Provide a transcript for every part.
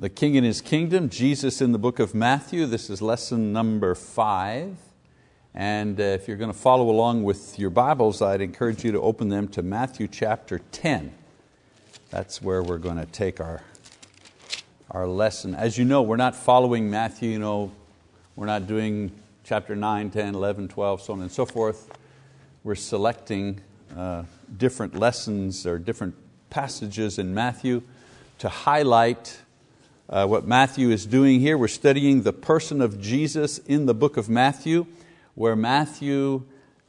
The King and His Kingdom, Jesus in the book of Matthew. This is lesson number five. And uh, if you're going to follow along with your Bibles, I'd encourage you to open them to Matthew chapter 10. That's where we're going to take our, our lesson. As you know, we're not following Matthew, you know, we're not doing chapter 9, 10, 11, 12, so on and so forth. We're selecting uh, different lessons or different passages in Matthew to highlight uh, what Matthew is doing here. We're studying the person of Jesus in the book of Matthew, where Matthew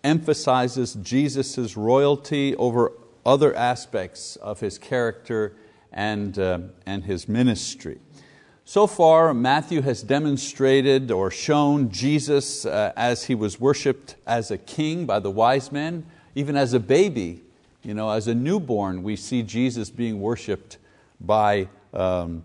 emphasizes Jesus' royalty over other aspects of His character and, uh, and His ministry. So far, Matthew has demonstrated or shown Jesus uh, as He was worshipped as a king by the wise men, even as a baby, you know, as a newborn, we see Jesus being worshipped by um,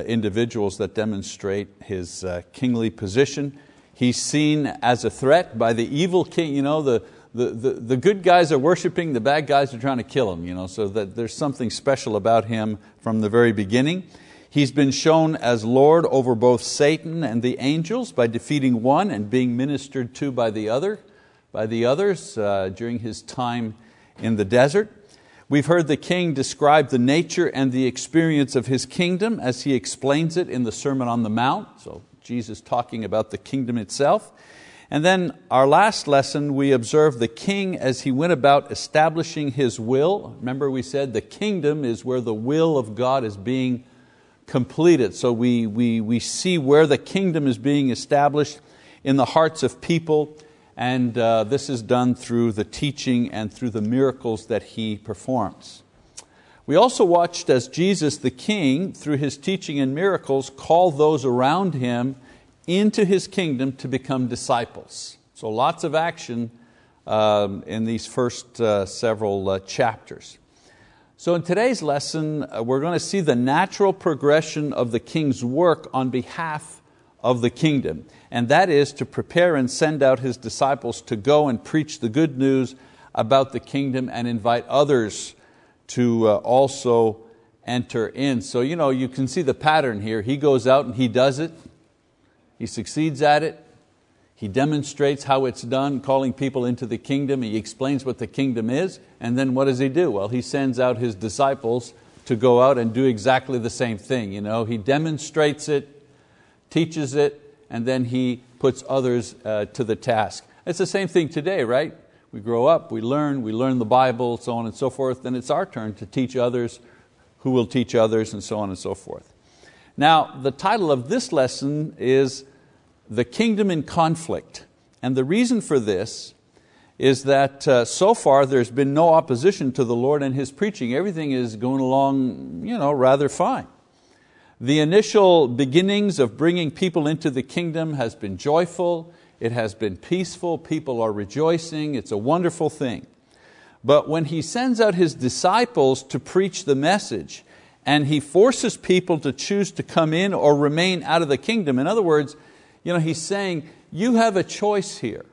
individuals that demonstrate his uh, kingly position. He's seen as a threat by the evil king. You know, the, the, the, the, good guys are worshiping, the bad guys are trying to kill him. You know, so that there's something special about him from the very beginning. He's been shown as Lord over both Satan and the angels by defeating one and being ministered to by the other, by the others uh, during his time in the desert. We've heard the king describe the nature and the experience of his kingdom as he explains it in the Sermon on the Mount. So, Jesus talking about the kingdom itself. And then, our last lesson, we observed the king as he went about establishing his will. Remember, we said the kingdom is where the will of God is being completed. So, we, we, we see where the kingdom is being established in the hearts of people and uh, this is done through the teaching and through the miracles that He performs. We also watched as Jesus the King, through His teaching and miracles, called those around Him into His kingdom to become disciples. So lots of action um, in these first uh, several uh, chapters. So in today's lesson, uh, we're going to see the natural progression of the King's work on behalf of the kingdom, and that is to prepare and send out His disciples to go and preach the good news about the kingdom and invite others to uh, also enter in. So you, know, you can see the pattern here. He goes out and he does it, he succeeds at it, he demonstrates how it's done, calling people into the kingdom, he explains what the kingdom is, and then what does he do? Well, he sends out his disciples to go out and do exactly the same thing. You know, he demonstrates it, teaches it, and then he puts others uh, to the task. It's the same thing today, right? We grow up, we learn, we learn the Bible, so on and so forth, then it's our turn to teach others who will teach others, and so on and so forth. Now, the title of this lesson is The Kingdom in Conflict. And the reason for this is that uh, so far there's been no opposition to the Lord and His preaching. Everything is going along you know, rather fine. The initial beginnings of bringing people into the kingdom has been joyful, it has been peaceful, people are rejoicing, it's a wonderful thing. But when He sends out His disciples to preach the message, and He forces people to choose to come in or remain out of the kingdom, in other words, you know, He's saying, you have a choice here.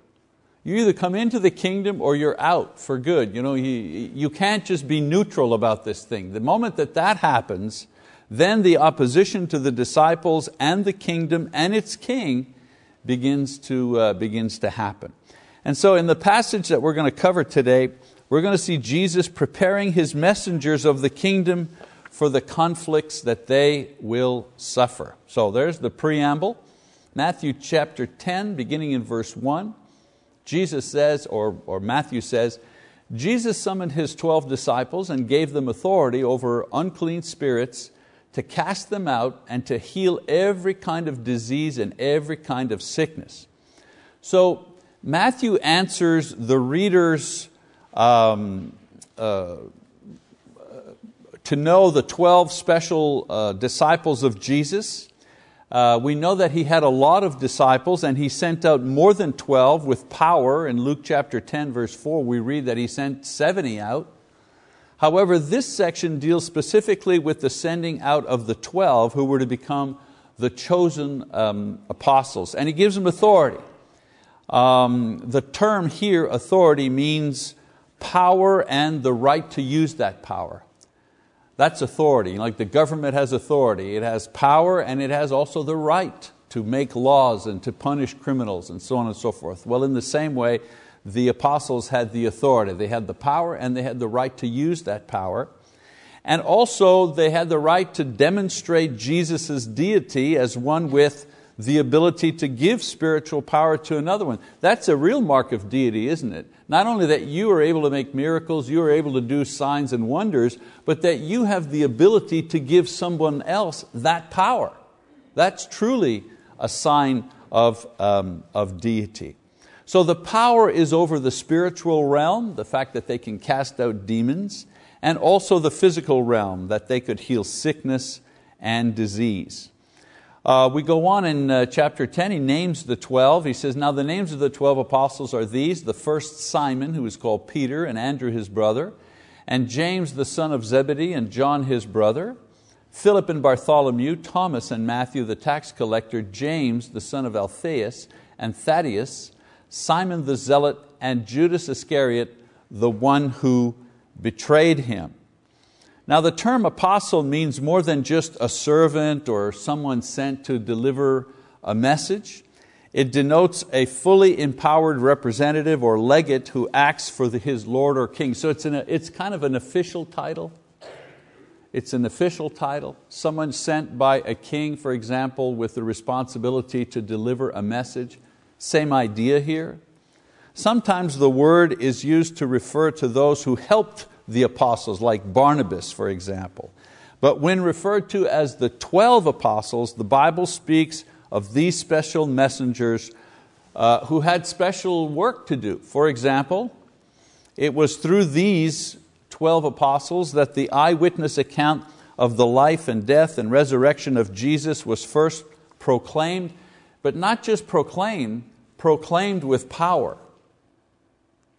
You either come into the kingdom or you're out for good. You, know, you, you can't just be neutral about this thing. The moment that that happens, then the opposition to the disciples and the kingdom and its king begins to, uh, begins to happen. And so in the passage that we're going to cover today, we're going to see Jesus preparing His messengers of the kingdom for the conflicts that they will suffer. So there's the preamble. Matthew chapter 10, beginning in verse 1, Jesus says, or, or Matthew says, Jesus summoned His 12 disciples and gave them authority over unclean spirits to cast them out and to heal every kind of disease and every kind of sickness. So Matthew answers the readers um, uh, to know the 12 special uh, disciples of Jesus. Uh, we know that he had a lot of disciples and he sent out more than 12 with power. In Luke chapter 10 verse 4 we read that he sent 70 out. However, this section deals specifically with the sending out of the 12 who were to become the chosen um, apostles, and he gives them authority. Um, the term here, authority, means power and the right to use that power. That's authority. Like the government has authority, it has power and it has also the right to make laws and to punish criminals and so on and so forth. Well, in the same way, the apostles had the authority. They had the power and they had the right to use that power. And also they had the right to demonstrate Jesus' deity as one with the ability to give spiritual power to another one. That's a real mark of deity, isn't it? Not only that you are able to make miracles, you are able to do signs and wonders, but that you have the ability to give someone else that power. That's truly a sign of, um, of deity. So the power is over the spiritual realm, the fact that they can cast out demons, and also the physical realm, that they could heal sickness and disease. Uh, we go on in uh, chapter 10, he names the 12. He says, Now the names of the 12 apostles are these the first Simon, who is called Peter, and Andrew his brother, and James the son of Zebedee, and John his brother, Philip and Bartholomew, Thomas and Matthew the tax collector, James the son of Alphaeus, and Thaddeus, Simon the zealot, and Judas Iscariot, the one who betrayed him. Now the term apostle means more than just a servant or someone sent to deliver a message. It denotes a fully empowered representative or legate who acts for the, his Lord or King. So it's, an, it's kind of an official title. It's an official title. Someone sent by a king, for example, with the responsibility to deliver a message. Same idea here. Sometimes the word is used to refer to those who helped the apostles, like Barnabas, for example. But when referred to as the 12 apostles, the Bible speaks of these special messengers uh, who had special work to do. For example, it was through these 12 apostles that the eyewitness account of the life and death and resurrection of Jesus was first proclaimed, but not just proclaimed, proclaimed with power.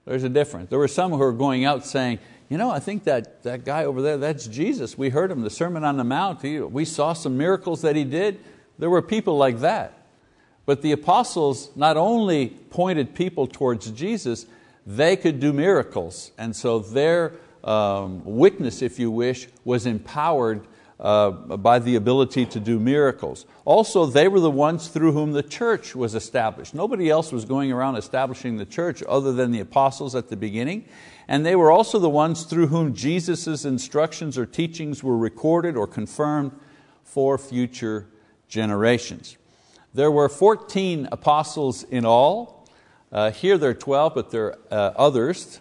There's a difference. There were some who were going out saying, you know, I think that, that guy over there, that's Jesus. We heard him, the Sermon on the Mount. He, we saw some miracles that he did. There were people like that. But the apostles not only pointed people towards Jesus, they could do miracles. And so their um, witness, if you wish, was empowered uh, by the ability to do miracles. Also, they were the ones through whom the church was established. Nobody else was going around establishing the church other than the apostles at the beginning. And they were also the ones through whom Jesus' instructions or teachings were recorded or confirmed for future generations. There were 14 apostles in all. Uh, here there are 12, but there are uh, others.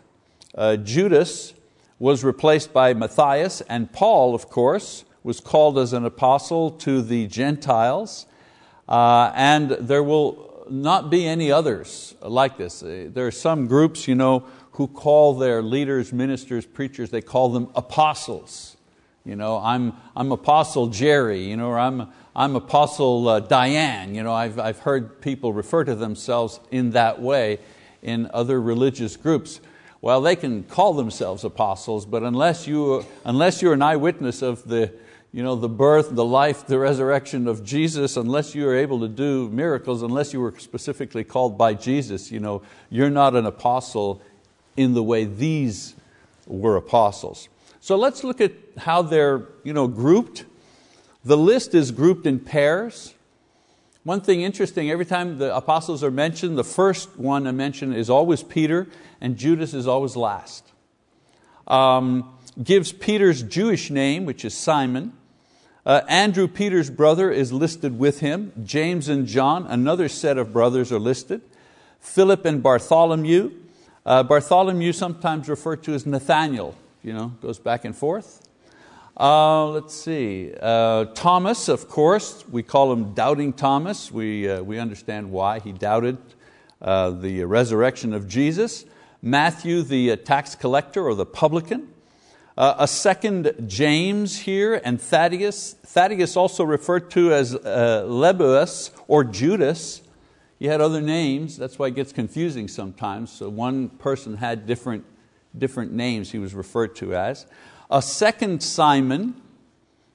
Uh, Judas was replaced by Matthias, and Paul, of course, was called as an apostle to the Gentiles. Uh, and there will not be any others like this. Uh, there are some groups, you know, who call their leaders, ministers, preachers, they call them apostles. You know, I'm, I'm Apostle Jerry, you know, or I'm, I'm Apostle uh, Diane. You know, I've, I've heard people refer to themselves in that way in other religious groups. Well, they can call themselves apostles, but unless, you, unless you're an eyewitness of the, you know, the birth, the life, the resurrection of Jesus, unless you are able to do miracles, unless you were specifically called by Jesus, you know, you're not an apostle in the way these were apostles. So let's look at how they're you know, grouped. The list is grouped in pairs. One thing interesting, every time the apostles are mentioned, the first one I mention is always Peter, and Judas is always last. Um, gives Peter's Jewish name, which is Simon. Uh, Andrew, Peter's brother, is listed with him. James and John, another set of brothers, are listed. Philip and Bartholomew, uh, Bartholomew sometimes referred to as Nathaniel, you know, goes back and forth. Uh, let's see, uh, Thomas, of course, we call him Doubting Thomas. We, uh, we understand why he doubted uh, the resurrection of Jesus. Matthew, the tax collector or the publican. A second James here, and Thaddeus. Thaddeus also referred to as Lebbaeus or Judas. He had other names, that's why it gets confusing sometimes. So one person had different, different names he was referred to as. A second Simon,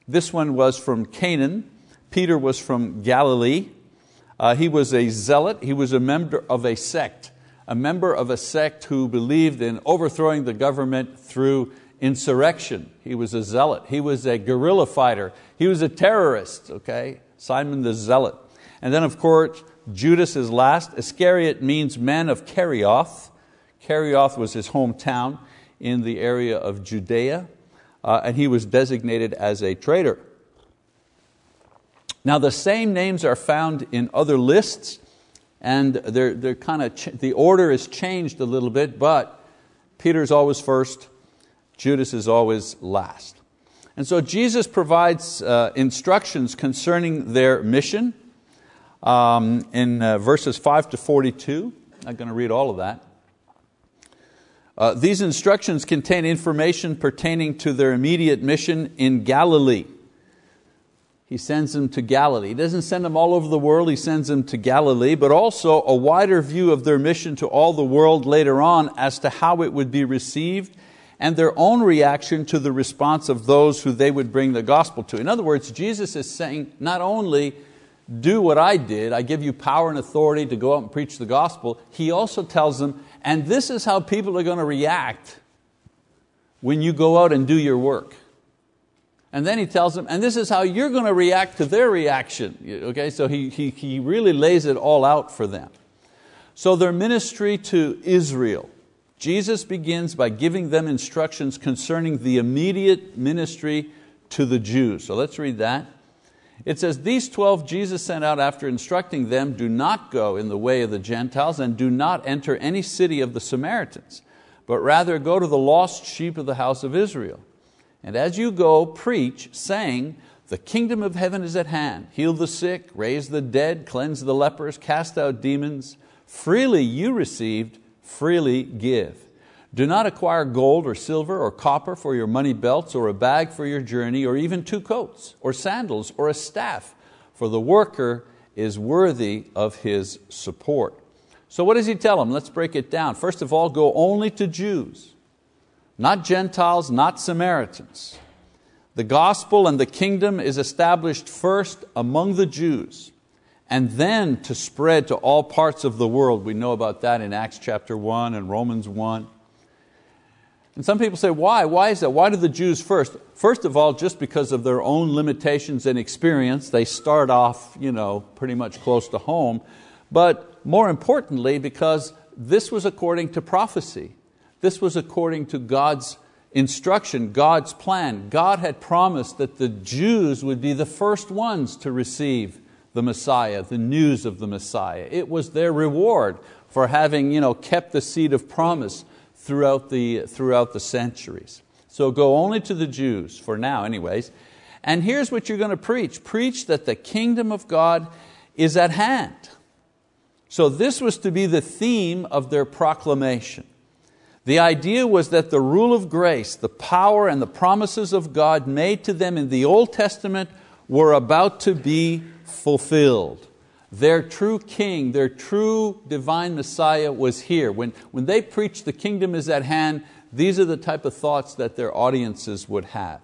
this one was from Canaan. Peter was from Galilee. Uh, he was a zealot, he was a member of a sect, a member of a sect who believed in overthrowing the government through insurrection. He was a zealot. He was a guerrilla fighter. He was a terrorist, okay? Simon the Zealot. And then of course, Judas is last. Iscariot means man of Kerioth. Kerioth was his hometown in the area of Judea, uh, and he was designated as a traitor. Now the same names are found in other lists, and they're, they're kind of the order is changed a little bit, but Peter's always first, Judas is always last. And so Jesus provides uh, instructions concerning their mission um, in uh, verses 5 to 42. I'm not going to read all of that. Uh, these instructions contain information pertaining to their immediate mission in Galilee. He sends them to Galilee. He doesn't send them all over the world, He sends them to Galilee, but also a wider view of their mission to all the world later on as to how it would be received and their own reaction to the response of those who they would bring the gospel to. In other words, Jesus is saying not only do what I did, I give you power and authority to go out and preach the gospel, he also tells them, and this is how people are going to react when you go out and do your work. And then he tells them, and this is how you're going to react to their reaction. Okay, so he, he, he really lays it all out for them. So their ministry to Israel, Jesus begins by giving them instructions concerning the immediate ministry to the Jews. So let's read that. It says, These 12 Jesus sent out after instructing them, Do not go in the way of the Gentiles, and do not enter any city of the Samaritans, but rather go to the lost sheep of the house of Israel. And as you go, preach, saying, The kingdom of heaven is at hand. Heal the sick, raise the dead, cleanse the lepers, cast out demons. Freely you received, freely give. Do not acquire gold or silver or copper for your money belts or a bag for your journey or even two coats or sandals or a staff, for the worker is worthy of his support. So what does he tell them? Let's break it down. First of all, go only to Jews, not Gentiles, not Samaritans. The gospel and the kingdom is established first among the Jews and then to spread to all parts of the world. We know about that in Acts chapter 1 and Romans 1. And some people say, why? Why is that? Why do the Jews first? First of all, just because of their own limitations and experience, they start off you know, pretty much close to home. But more importantly, because this was according to prophecy. This was according to God's instruction, God's plan. God had promised that the Jews would be the first ones to receive the Messiah, the news of the Messiah. It was their reward for having you know, kept the seed of promise throughout the, throughout the centuries. So go only to the Jews, for now anyways. And here's what you're going to preach. Preach that the kingdom of God is at hand. So this was to be the theme of their proclamation. The idea was that the rule of grace, the power and the promises of God made to them in the Old Testament were about to be fulfilled. Their true king, their true divine Messiah was here. When, when they preached the kingdom is at hand, these are the type of thoughts that their audiences would have.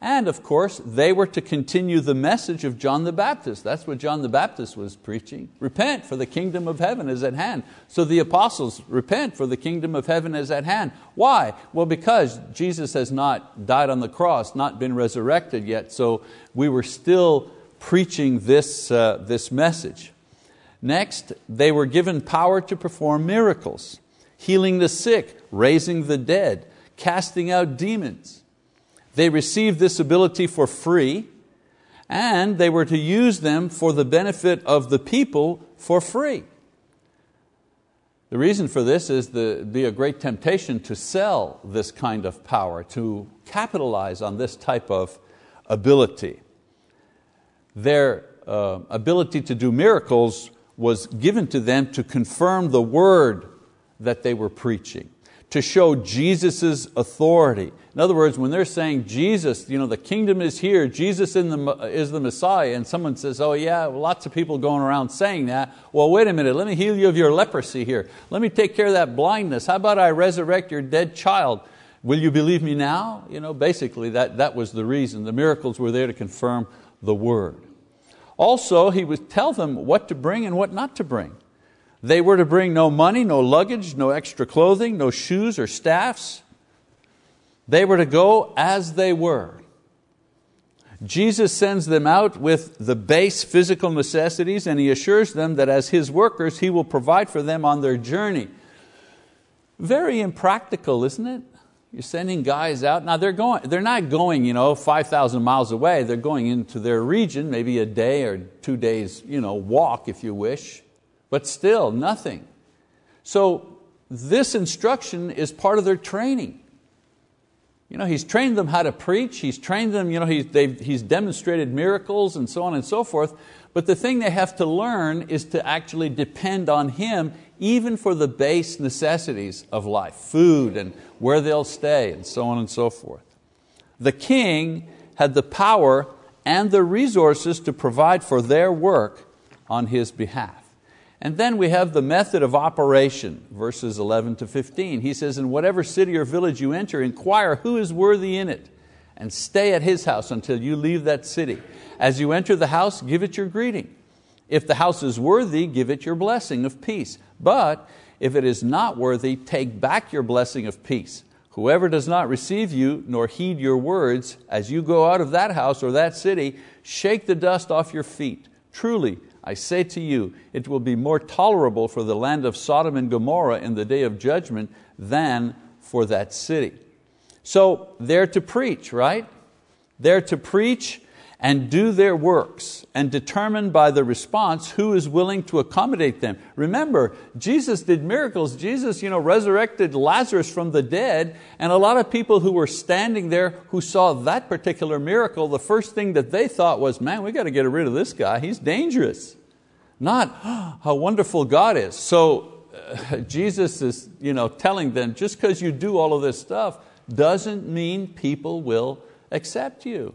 And of course, they were to continue the message of John the Baptist. That's what John the Baptist was preaching. Repent, for the kingdom of heaven is at hand. So the apostles, repent, for the kingdom of heaven is at hand. Why? Well, because Jesus has not died on the cross, not been resurrected yet, so we were still preaching this, uh, this message. Next, they were given power to perform miracles, healing the sick, raising the dead, casting out demons. They received this ability for free, and they were to use them for the benefit of the people for free. The reason for this is the be a great temptation to sell this kind of power, to capitalize on this type of ability their uh, ability to do miracles was given to them to confirm the word that they were preaching, to show Jesus' authority. In other words, when they're saying Jesus, you know, the kingdom is here, Jesus the, is the Messiah, and someone says, oh yeah, lots of people going around saying that, well wait a minute, let me heal you of your leprosy here. Let me take care of that blindness. How about I resurrect your dead child? Will you believe me now? You know, basically that, that was the reason. The miracles were there to confirm the word. Also, he would tell them what to bring and what not to bring. They were to bring no money, no luggage, no extra clothing, no shoes or staffs. They were to go as they were. Jesus sends them out with the base physical necessities and He assures them that as His workers He will provide for them on their journey. Very impractical, isn't it? You're sending guys out. Now they're, going, they're not going you know, 5,000 miles away. They're going into their region, maybe a day or two days you know, walk if you wish, but still nothing. So this instruction is part of their training. You know, he's trained them how to preach, he's trained them, you know, he's, he's demonstrated miracles and so on and so forth, but the thing they have to learn is to actually depend on Him even for the base necessities of life, food and where they'll stay and so on and so forth. The king had the power and the resources to provide for their work on his behalf. And then we have the method of operation, verses 11 to 15. He says, In whatever city or village you enter, inquire who is worthy in it, and stay at his house until you leave that city. As you enter the house, give it your greeting. If the house is worthy, give it your blessing of peace. But if it is not worthy, take back your blessing of peace. Whoever does not receive you nor heed your words, as you go out of that house or that city, shake the dust off your feet. Truly, I say to you, it will be more tolerable for the land of Sodom and Gomorrah in the day of judgment than for that city. So they're to preach, right? They're to preach and do their works and determine by the response who is willing to accommodate them. Remember, Jesus did miracles. Jesus you know, resurrected Lazarus from the dead, and a lot of people who were standing there who saw that particular miracle, the first thing that they thought was, man, we got to get rid of this guy, he's dangerous. Not oh, how wonderful God is. So uh, Jesus is you know, telling them, just because you do all of this stuff doesn't mean people will accept you.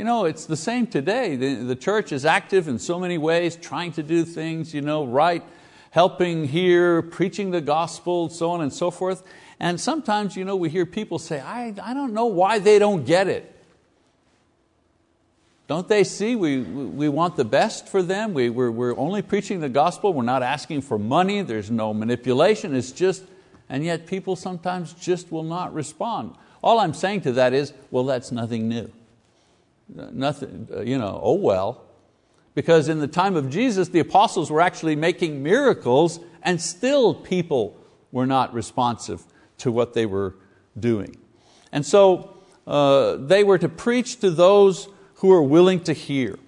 You know, it's the same today. The, the church is active in so many ways, trying to do things you know, right, helping here, preaching the gospel, so on and so forth. And sometimes you know, we hear people say, I, I don't know why they don't get it. Don't they see we, we want the best for them? We, we're, we're only preaching the gospel, we're not asking for money, there's no manipulation, it's just, and yet people sometimes just will not respond. All I'm saying to that is, well, that's nothing new nothing, you know, oh well. Because in the time of Jesus, the apostles were actually making miracles and still people were not responsive to what they were doing. And so uh, they were to preach to those who are willing to hear.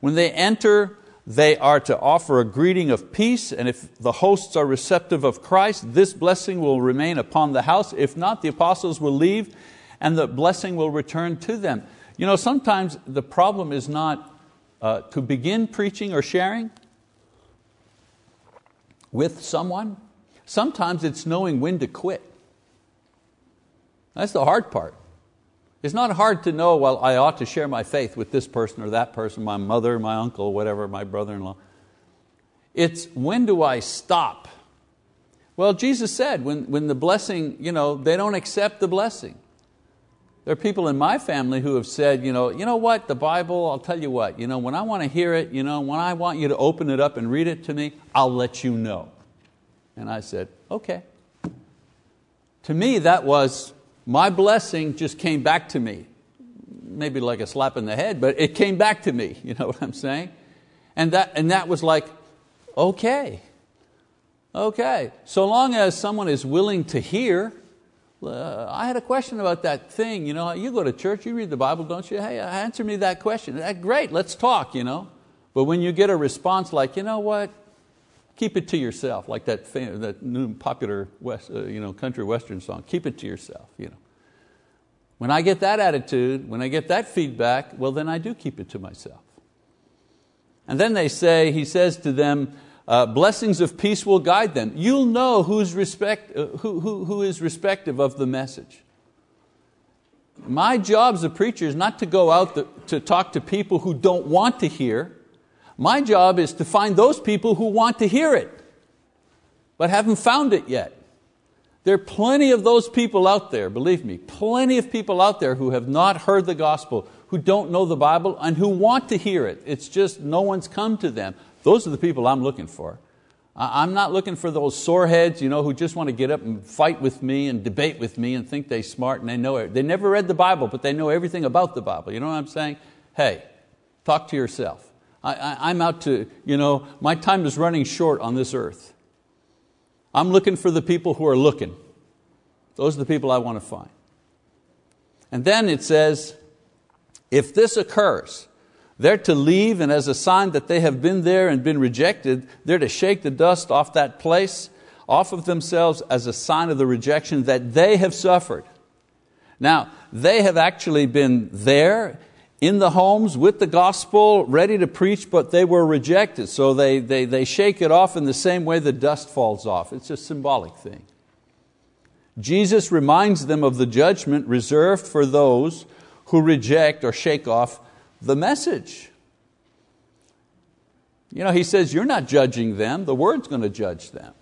When they enter, they are to offer a greeting of peace, and if the hosts are receptive of Christ, this blessing will remain upon the house. If not, the apostles will leave and the blessing will return to them. You know, sometimes the problem is not uh, to begin preaching or sharing with someone. Sometimes it's knowing when to quit. That's the hard part. It's not hard to know, well, I ought to share my faith with this person or that person, my mother, my uncle, whatever, my brother in law. It's when do I stop? Well, Jesus said when, when the blessing, you know, they don't accept the blessing. There are people in my family who have said, you know, you know what, the Bible, I'll tell you what, you know, when I want to hear it, you know, when I want you to open it up and read it to me, I'll let you know. And I said, okay. To me, that was my blessing just came back to me. Maybe like a slap in the head, but it came back to me, you know what I'm saying? And that, and that was like, okay, okay. So long as someone is willing to hear, uh, I had a question about that thing. You, know, you go to church, you read the Bible, don't you? Hey, answer me that question. That, great, let's talk. You know? But when you get a response like, you know what, keep it to yourself, like that, fam- that new popular West, uh, you know, country western song, keep it to yourself. You know? When I get that attitude, when I get that feedback, well, then I do keep it to myself. And then they say, he says to them, uh, blessings of peace will guide them. You'll know who's respect, uh, who, who, who is respective of the message. My job as a preacher is not to go out the, to talk to people who don't want to hear. My job is to find those people who want to hear it, but haven't found it yet. There are plenty of those people out there, believe me, plenty of people out there who have not heard the gospel, who don't know the Bible, and who want to hear it. It's just no one's come to them. Those are the people I'm looking for. I'm not looking for those soreheads you know, who just want to get up and fight with me and debate with me and think they're smart and they know it. They never read the Bible, but they know everything about the Bible. You know what I'm saying? Hey, talk to yourself. I, am out to, you know, my time is running short on this earth. I'm looking for the people who are looking. Those are the people I want to find. And then it says, if this occurs, they're to leave, and as a sign that they have been there and been rejected, they're to shake the dust off that place, off of themselves, as a sign of the rejection that they have suffered. Now, they have actually been there in the homes with the gospel, ready to preach, but they were rejected. So they, they, they shake it off in the same way the dust falls off. It's a symbolic thing. Jesus reminds them of the judgment reserved for those who reject or shake off the message. You know, he says, You're not judging them, the word's going to judge them.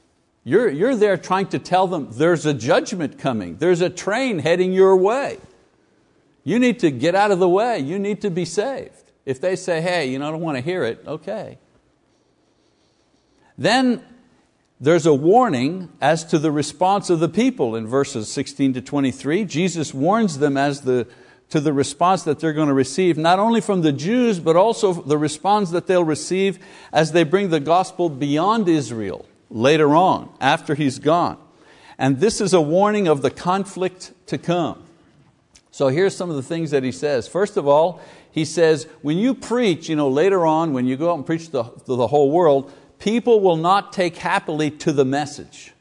You're, you're there trying to tell them there's a judgment coming, there's a train heading your way. You need to get out of the way, you need to be saved. If they say, Hey, you know, I don't want to hear it, okay. Then there's a warning as to the response of the people in verses 16 to 23. Jesus warns them as the, to the response that they're going to receive, not only from the Jews, but also the response that they'll receive as they bring the gospel beyond Israel later on, after he's gone. And this is a warning of the conflict to come. So here's some of the things that he says. First of all, he says, when you preach, you know, later on, when you go out and preach to the whole world, people will not take happily to the message.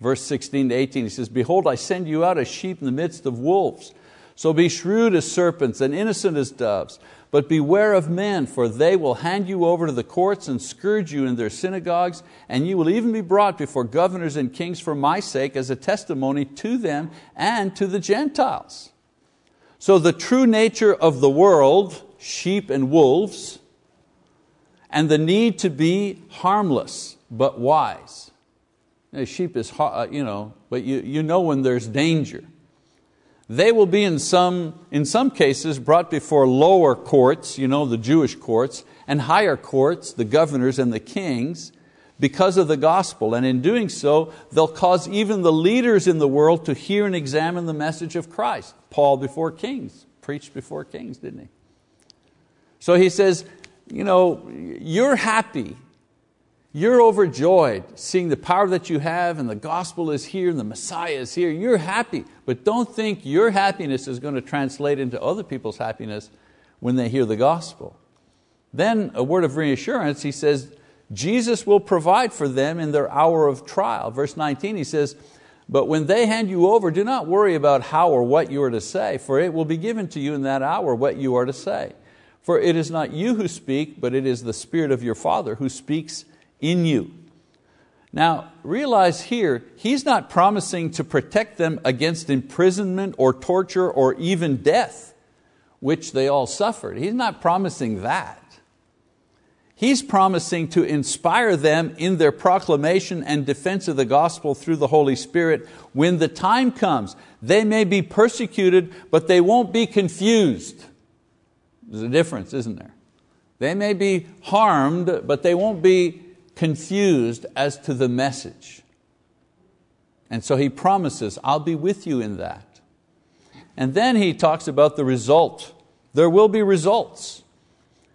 Verse 16 to 18, he says, Behold, I send you out as sheep in the midst of wolves. So be shrewd as serpents and innocent as doves. But beware of men, for they will hand you over to the courts and scourge you in their synagogues, and you will even be brought before governors and kings for my sake as a testimony to them and to the Gentiles. So the true nature of the world, sheep and wolves, and the need to be harmless but wise. A sheep is, uh, you know, but you, you know when there's danger. They will be in some, in some cases brought before lower courts, you know, the Jewish courts, and higher courts, the governors and the kings, because of the gospel. And in doing so, they'll cause even the leaders in the world to hear and examine the message of Christ. Paul before kings, preached before kings, didn't he? So he says, you know, you're happy. You're overjoyed seeing the power that you have and the gospel is here and the Messiah is here. You're happy, but don't think your happiness is going to translate into other people's happiness when they hear the gospel. Then a word of reassurance, he says, Jesus will provide for them in their hour of trial. Verse 19, he says, but when they hand you over, do not worry about how or what you are to say, for it will be given to you in that hour what you are to say. For it is not you who speak, but it is the Spirit of your Father who speaks in you. Now, realize here, He's not promising to protect them against imprisonment or torture or even death, which they all suffered. He's not promising that. He's promising to inspire them in their proclamation and defense of the gospel through the Holy Spirit when the time comes. They may be persecuted, but they won't be confused. There's a difference, isn't there? They may be harmed, but they won't be confused as to the message. And so he promises, I'll be with you in that. And then he talks about the result. There will be results.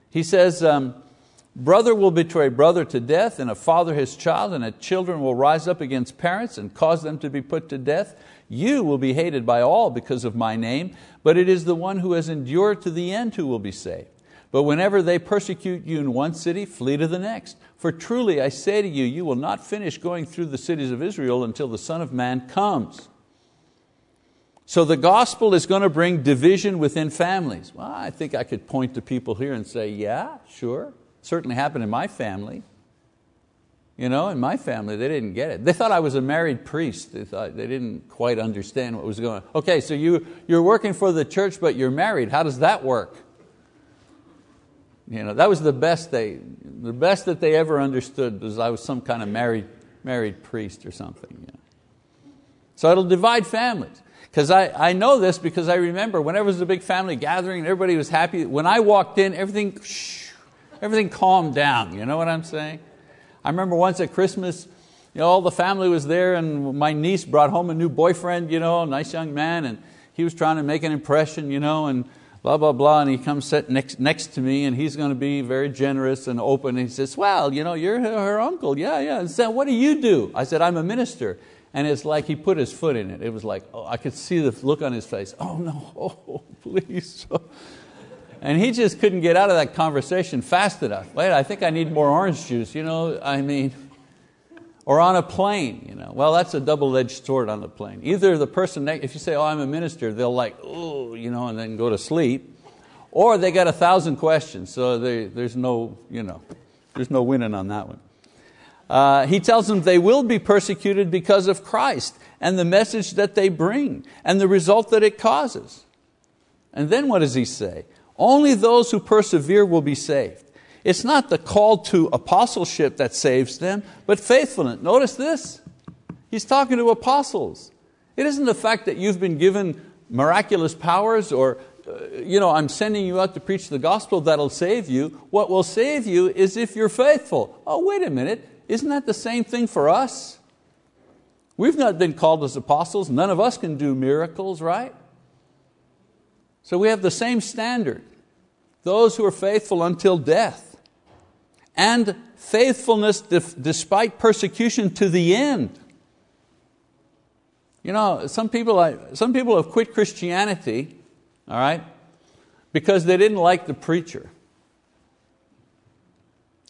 He says, um, Brother will betray brother to death, and a father his child, and a children will rise up against parents and cause them to be put to death. You will be hated by all because of my name, but it is the one who has endured to the end who will be saved. But whenever they persecute you in one city, flee to the next. For truly I say to you, you will not finish going through the cities of Israel until the Son of Man comes. So the gospel is going to bring division within families. Well, I think I could point to people here and say, yeah, sure. Certainly happened in my family. You know, in my family, they didn't get it. They thought I was a married priest. They, thought, they didn't quite understand what was going on. Okay, so you, you're working for the church, but you're married. How does that work? You know, that was the best, they, the best that they ever understood was I was some kind of married, married priest or something. You know. So it'll divide families. Because I, I know this because I remember whenever there was a big family gathering and everybody was happy, when I walked in, everything, shh, everything calmed down. You know what I'm saying? I remember once at Christmas, you know, all the family was there and my niece brought home a new boyfriend, you know, a nice young man, and he was trying to make an impression, you know, and blah, blah, blah, and he comes sit next, next to me and he's going to be very generous and open. And he says, well, you know, you're her, uncle, yeah, yeah. And said, what do you do? I said, I'm a minister. And it's like he put his foot in it. It was like, oh, I could see the look on his face. Oh no, oh, please. And he just couldn't get out of that conversation fast enough. Wait, I think I need more orange juice. You know, I mean, or on a plane. You know. Well, that's a double-edged sword on the plane. Either the person, if you say, oh, I'm a minister, they'll like, oh, you know, and then go to sleep. Or they got a thousand questions, so they, there's, no, you know, there's no winning on that one. Uh, he tells them they will be persecuted because of Christ and the message that they bring and the result that it causes. And then what does he say? Only those who persevere will be saved. It's not the call to apostleship that saves them, but faithfulness. Notice this. He's talking to apostles. It isn't the fact that you've been given miraculous powers or uh, you know, I'm sending you out to preach the gospel that'll save you. What will save you is if you're faithful. Oh, wait a minute. Isn't that the same thing for us? We've not been called as apostles. None of us can do miracles, right? So we have the same standard. Those who are faithful until death and faithfulness despite persecution to the end. You know, some people, some people have quit Christianity, all right, because they didn't like the preacher.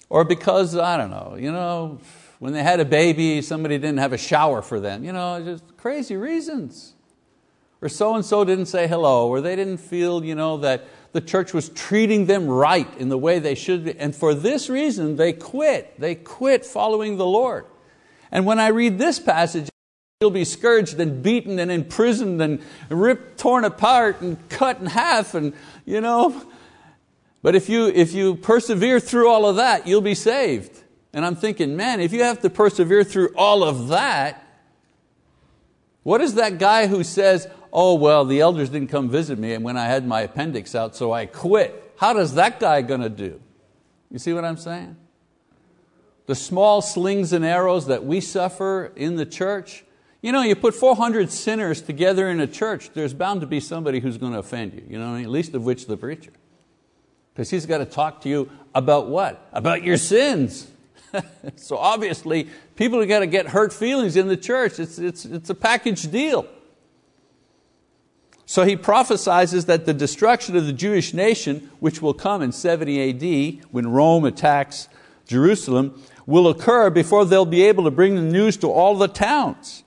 Or because, I don't know, you know, when they had a baby, somebody didn't have a shower for them. You know, just crazy reasons. Or so and so didn't say hello, or they didn't feel you know, that the church was treating them right in the way they should be. And for this reason, they quit. They quit following the Lord. And when I read this passage, you'll be scourged and beaten and imprisoned and ripped, torn apart and cut in half and you know. But if you, if you persevere through all of that, you'll be saved. And I'm thinking, man, if you have to persevere through all of that, what is that guy who says, oh, well, the elders didn't come visit me and when I had my appendix out, so I quit. How does that guy going to do? You see what I'm saying? The small slings and arrows that we suffer in the church, you know, you put 400 sinners together in a church, there's bound to be somebody who's going to offend you, you know, at least of which the preacher. Because he's got to talk to you about what? About your sins. so obviously, people have got to get hurt feelings in the church. It's, it's, it's a package deal. So he prophesies that the destruction of the Jewish nation, which will come in 70 AD when Rome attacks Jerusalem, will occur before they'll be able to bring the news to all the towns.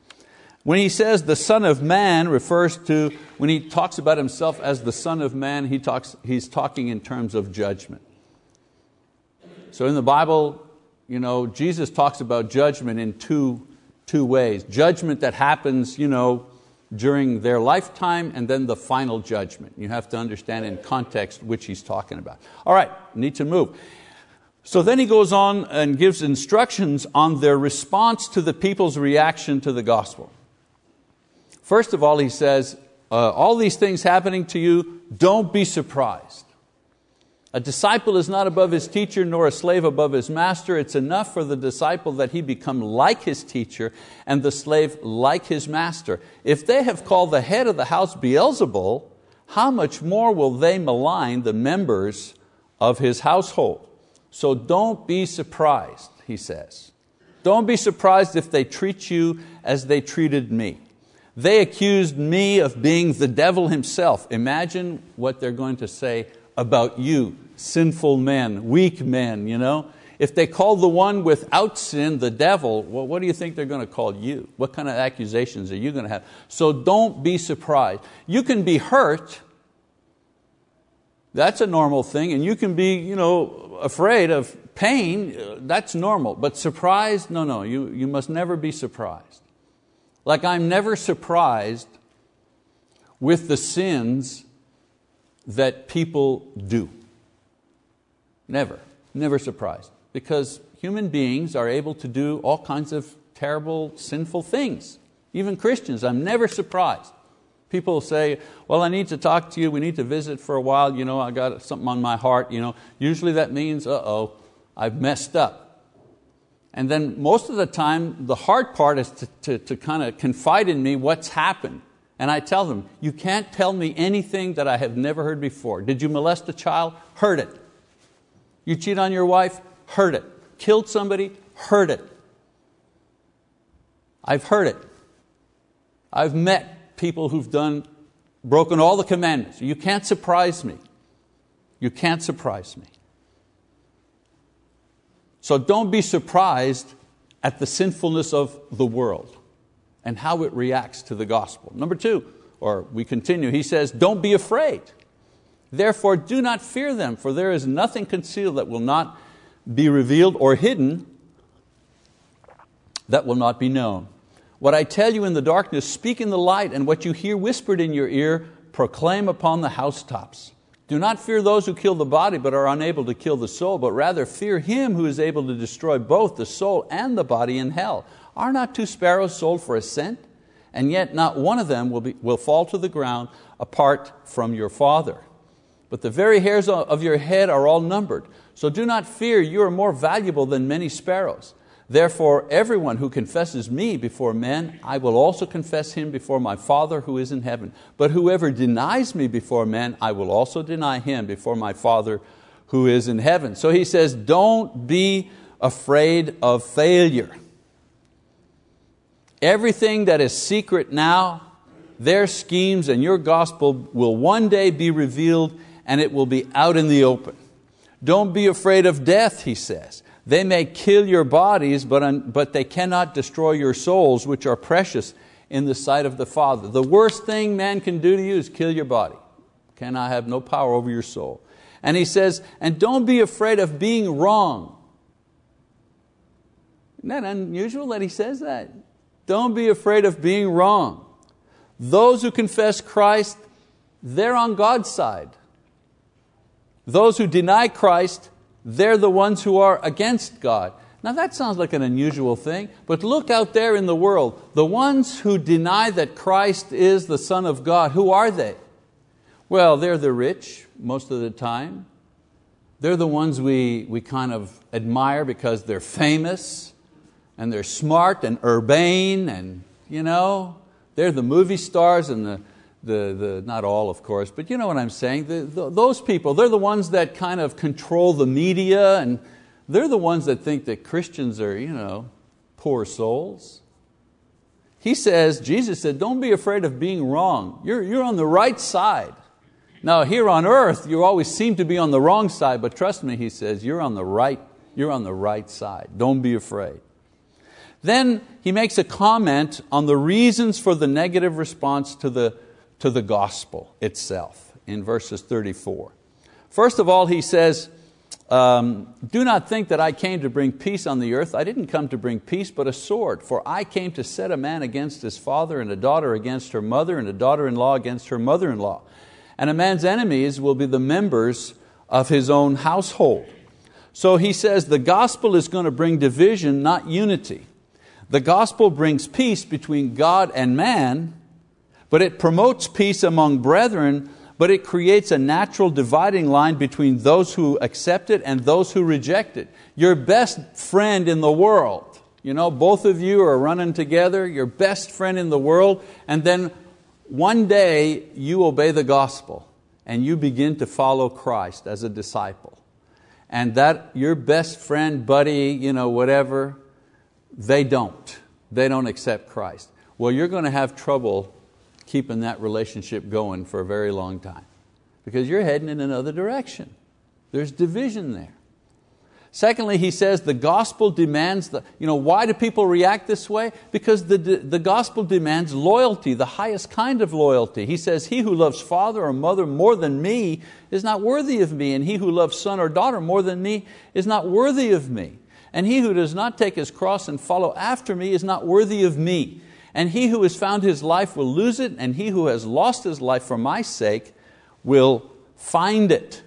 When he says the Son of Man refers to, when he talks about himself as the Son of Man, he talks, he's talking in terms of judgment. So in the Bible, you know, Jesus talks about judgment in two, two ways. Judgment that happens you know, during their lifetime and then the final judgment. You have to understand in context which he's talking about. All right, need to move. So then he goes on and gives instructions on their response to the people's reaction to the gospel. First of all, he says, uh, all these things happening to you, don't be surprised. A disciple is not above his teacher, nor a slave above his master. It's enough for the disciple that he become like his teacher and the slave like his master. If they have called the head of the house Beelzebul, how much more will they malign the members of his household? So don't be surprised, he says. Don't be surprised if they treat you as they treated me. They accused me of being the devil himself. Imagine what they're going to say about you, sinful men, weak men, you know? If they call the one without sin the devil, well, what do you think they're going to call you? What kind of accusations are you going to have? So don't be surprised. You can be hurt, that's a normal thing, and you can be you know, afraid of pain, that's normal. But surprised, no, no, you, you must never be surprised. Like I'm never surprised with the sins that people do. Never, never surprised. Because human beings are able to do all kinds of terrible, sinful things. Even Christians, I'm never surprised. People say, well, I need to talk to you, we need to visit for a while, you know, I got something on my heart. You know. Usually that means, uh-oh, I've messed up. And then most of the time, the hard part is to, to, to kind of confide in me what's happened. And I tell them, you can't tell me anything that I have never heard before. Did you molest a child? Heard it. You cheat on your wife? Heard it. Killed somebody? Heard it. I've heard it. I've met people who've done, broken all the commandments. You can't surprise me. You can't surprise me. So don't be surprised at the sinfulness of the world and how it reacts to the gospel. Number two, or we continue, he says, Don't be afraid. Therefore, do not fear them, for there is nothing concealed that will not be revealed or hidden that will not be known. What I tell you in the darkness, speak in the light, and what you hear whispered in your ear, proclaim upon the housetops. Do not fear those who kill the body but are unable to kill the soul, but rather fear Him who is able to destroy both the soul and the body in hell. Are not two sparrows sold for a cent? And yet not one of them will, be, will fall to the ground apart from your Father. But the very hairs of your head are all numbered. So do not fear, you are more valuable than many sparrows. Therefore, everyone who confesses me before men, I will also confess him before my Father who is in heaven. But whoever denies me before men, I will also deny him before my Father who is in heaven. So he says, don't be afraid of failure. Everything that is secret now, their schemes and your gospel will one day be revealed and it will be out in the open. Don't be afraid of death, he says. They may kill your bodies, but, but they cannot destroy your souls, which are precious in the sight of the Father. The worst thing man can do to you is kill your body. Cannot have no power over your soul. And he says, and don't be afraid of being wrong. Isn't that unusual that he says that? Don't be afraid of being wrong. Those who confess Christ, they're on God's side. Those who deny Christ, they're the ones who are against God. Now that sounds like an unusual thing, but look out there in the world. The ones who deny that Christ is the Son of God, who are they? Well, they're the rich most of the time. They're the ones we, we kind of admire because they're famous and they're smart and urbane and you know, they're the movie stars and the, the, the, not all of course, but you know what I'm saying. The, the, those people, they're the ones that kind of control the media and they're the ones that think that Christians are you know, poor souls. He says, Jesus said, don't be afraid of being wrong. You're, you're on the right side. Now here on earth, you always seem to be on the wrong side, but trust me, he says, you're on the right, you're on the right side. Don't be afraid. Then he makes a comment on the reasons for the negative response to the to the gospel itself in verses 34. First of all, he says, um, Do not think that I came to bring peace on the earth. I didn't come to bring peace, but a sword. For I came to set a man against his father, and a daughter against her mother, and a daughter in law against her mother in law. And a man's enemies will be the members of his own household. So he says the gospel is going to bring division, not unity. The gospel brings peace between God and man, but it promotes peace among brethren, but it creates a natural dividing line between those who accept it and those who reject it. Your best friend in the world, you know, both of you are running together, your best friend in the world, and then one day you obey the gospel and you begin to follow Christ as a disciple. And that your best friend, buddy, you know, whatever, they don't. They don't accept Christ. Well, you're going to have trouble keeping that relationship going for a very long time because you're heading in another direction. There's division there. Secondly, he says the gospel demands, the, you know, why do people react this way? Because the, the gospel demands loyalty, the highest kind of loyalty. He says, He who loves father or mother more than me is not worthy of me, and he who loves son or daughter more than me is not worthy of me. And he who does not take his cross and follow after me is not worthy of me. And he who has found his life will lose it, and he who has lost his life for my sake will find it.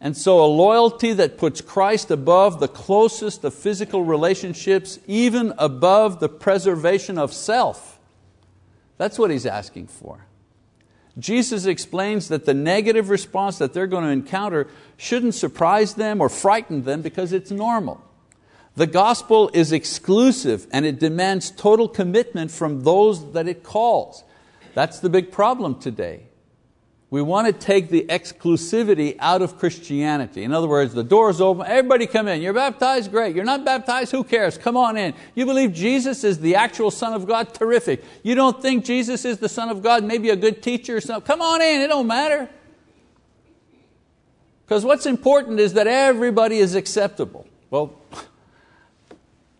And so, a loyalty that puts Christ above the closest of physical relationships, even above the preservation of self. That's what he's asking for. Jesus explains that the negative response that they're going to encounter shouldn't surprise them or frighten them because it's normal. The gospel is exclusive and it demands total commitment from those that it calls. That's the big problem today. We want to take the exclusivity out of Christianity. In other words, the door's open, everybody come in. You're baptized? Great. You're not baptized? Who cares? Come on in. You believe Jesus is the actual Son of God? Terrific. You don't think Jesus is the Son of God, maybe a good teacher or something? Come on in, it don't matter. Because what's important is that everybody is acceptable. Well,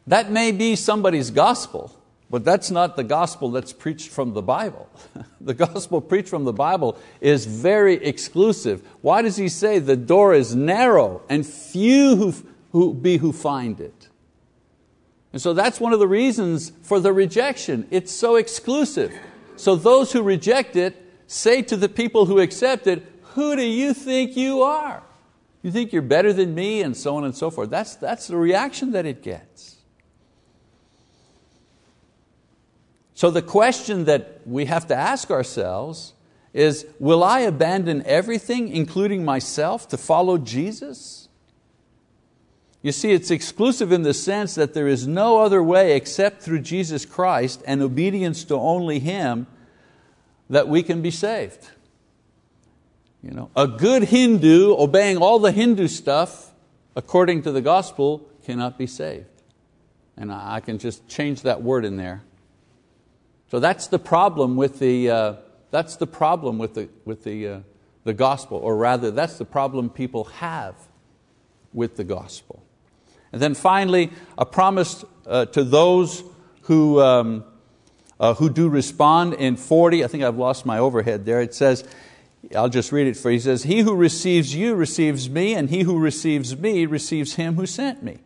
that may be somebody's gospel, but that's not the gospel that's preached from the Bible. the gospel preached from the Bible is very exclusive. Why does he say the door is narrow and few who, who be who find it? And so that's one of the reasons for the rejection. It's so exclusive. So those who reject it say to the people who accept it, Who do you think you are? You think you're better than me, and so on and so forth. That's, that's the reaction that it gets. So the question that we have to ask ourselves is Will I abandon everything, including myself, to follow Jesus? You see, it's exclusive in the sense that there is no other way except through Jesus Christ and obedience to only Him that we can be saved. You know, a good Hindu obeying all the Hindu stuff according to the gospel cannot be saved. And I can just change that word in there. So that's the problem with the, uh, that's the, problem with the, with the, uh, the gospel, or rather, that's the problem people have with the gospel. And then finally, a promise uh, to those who, um, uh, who do respond in 40. I think I've lost my overhead there. It says, I'll just read it for you. He says, He who receives you receives me, and he who receives me receives him who sent me.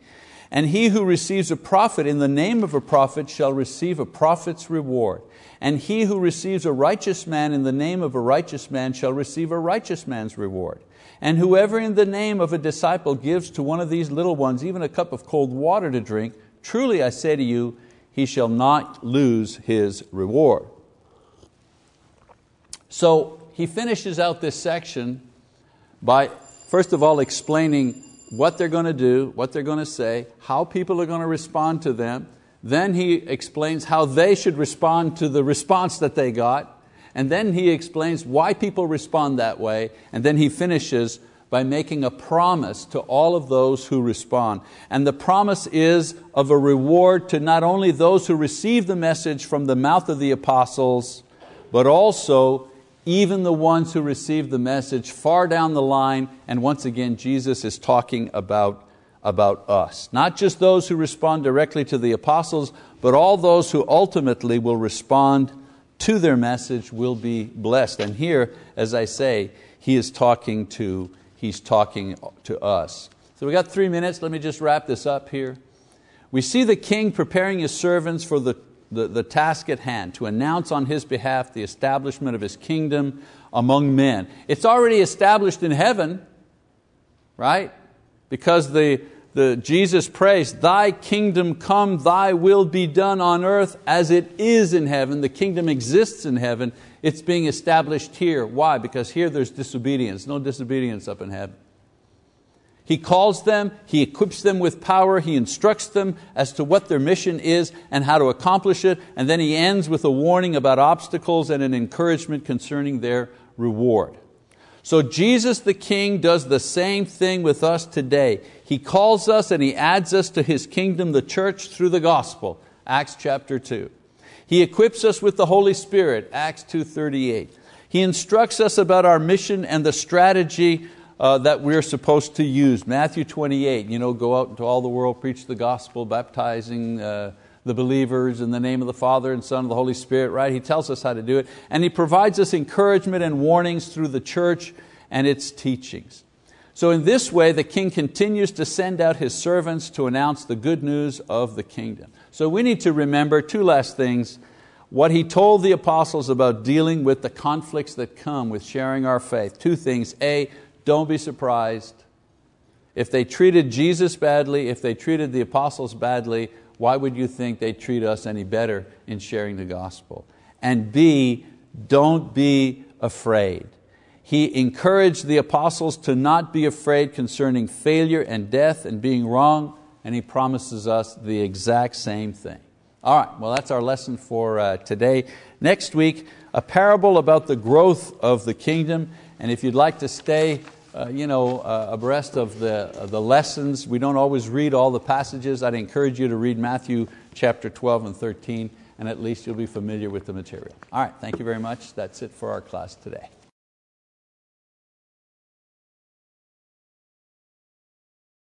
And he who receives a prophet in the name of a prophet shall receive a prophet's reward. And he who receives a righteous man in the name of a righteous man shall receive a righteous man's reward. And whoever in the name of a disciple gives to one of these little ones even a cup of cold water to drink, truly I say to you, he shall not lose his reward. So he finishes out this section by, first of all, explaining what they're going to do, what they're going to say, how people are going to respond to them. Then he explains how they should respond to the response that they got. And then he explains why people respond that way. And then he finishes by making a promise to all of those who respond. And the promise is of a reward to not only those who receive the message from the mouth of the apostles, but also even the ones who receive the message far down the line, and once again, Jesus is talking about, about us. Not just those who respond directly to the apostles, but all those who ultimately will respond to their message will be blessed. And here, as I say, he is talking to, he's talking to us. So we got three minutes, let me just wrap this up here. We see the king preparing his servants for the the, the task at hand, to announce on His behalf the establishment of His kingdom among men. It's already established in heaven, right? Because the, the, Jesus prays, Thy kingdom come, Thy will be done on earth as it is in heaven. The kingdom exists in heaven. It's being established here. Why? Because here there's disobedience. No disobedience up in heaven. He calls them, He equips them with power, He instructs them as to what their mission is and how to accomplish it, and then He ends with a warning about obstacles and an encouragement concerning their reward. So Jesus the King does the same thing with us today. He calls us and He adds us to His kingdom, the church, through the gospel, Acts chapter 2. He equips us with the Holy Spirit, Acts 2.38. He instructs us about our mission and the strategy uh, that we're supposed to use. Matthew 28, you know, go out into all the world, preach the gospel, baptizing uh, the believers in the name of the Father and Son and the Holy Spirit, right? He tells us how to do it. And He provides us encouragement and warnings through the church and its teachings. So in this way, the king continues to send out his servants to announce the good news of the kingdom. So we need to remember two last things. What he told the apostles about dealing with the conflicts that come with sharing our faith. Two things. A, don't be surprised. If they treated Jesus badly, if they treated the apostles badly, why would you think they treat us any better in sharing the gospel? And B, don't be afraid. He encouraged the apostles to not be afraid concerning failure and death and being wrong. and He promises us the exact same thing. All right, well, that's our lesson for uh, today. Next week, a parable about the growth of the kingdom. And if you'd like to stay uh, you know, uh, abreast of the, the lessons, we don't always read all the passages. I'd encourage you to read Matthew chapter 12 and 13, and at least you'll be familiar with the material. All right, thank you very much. That's it for our class today.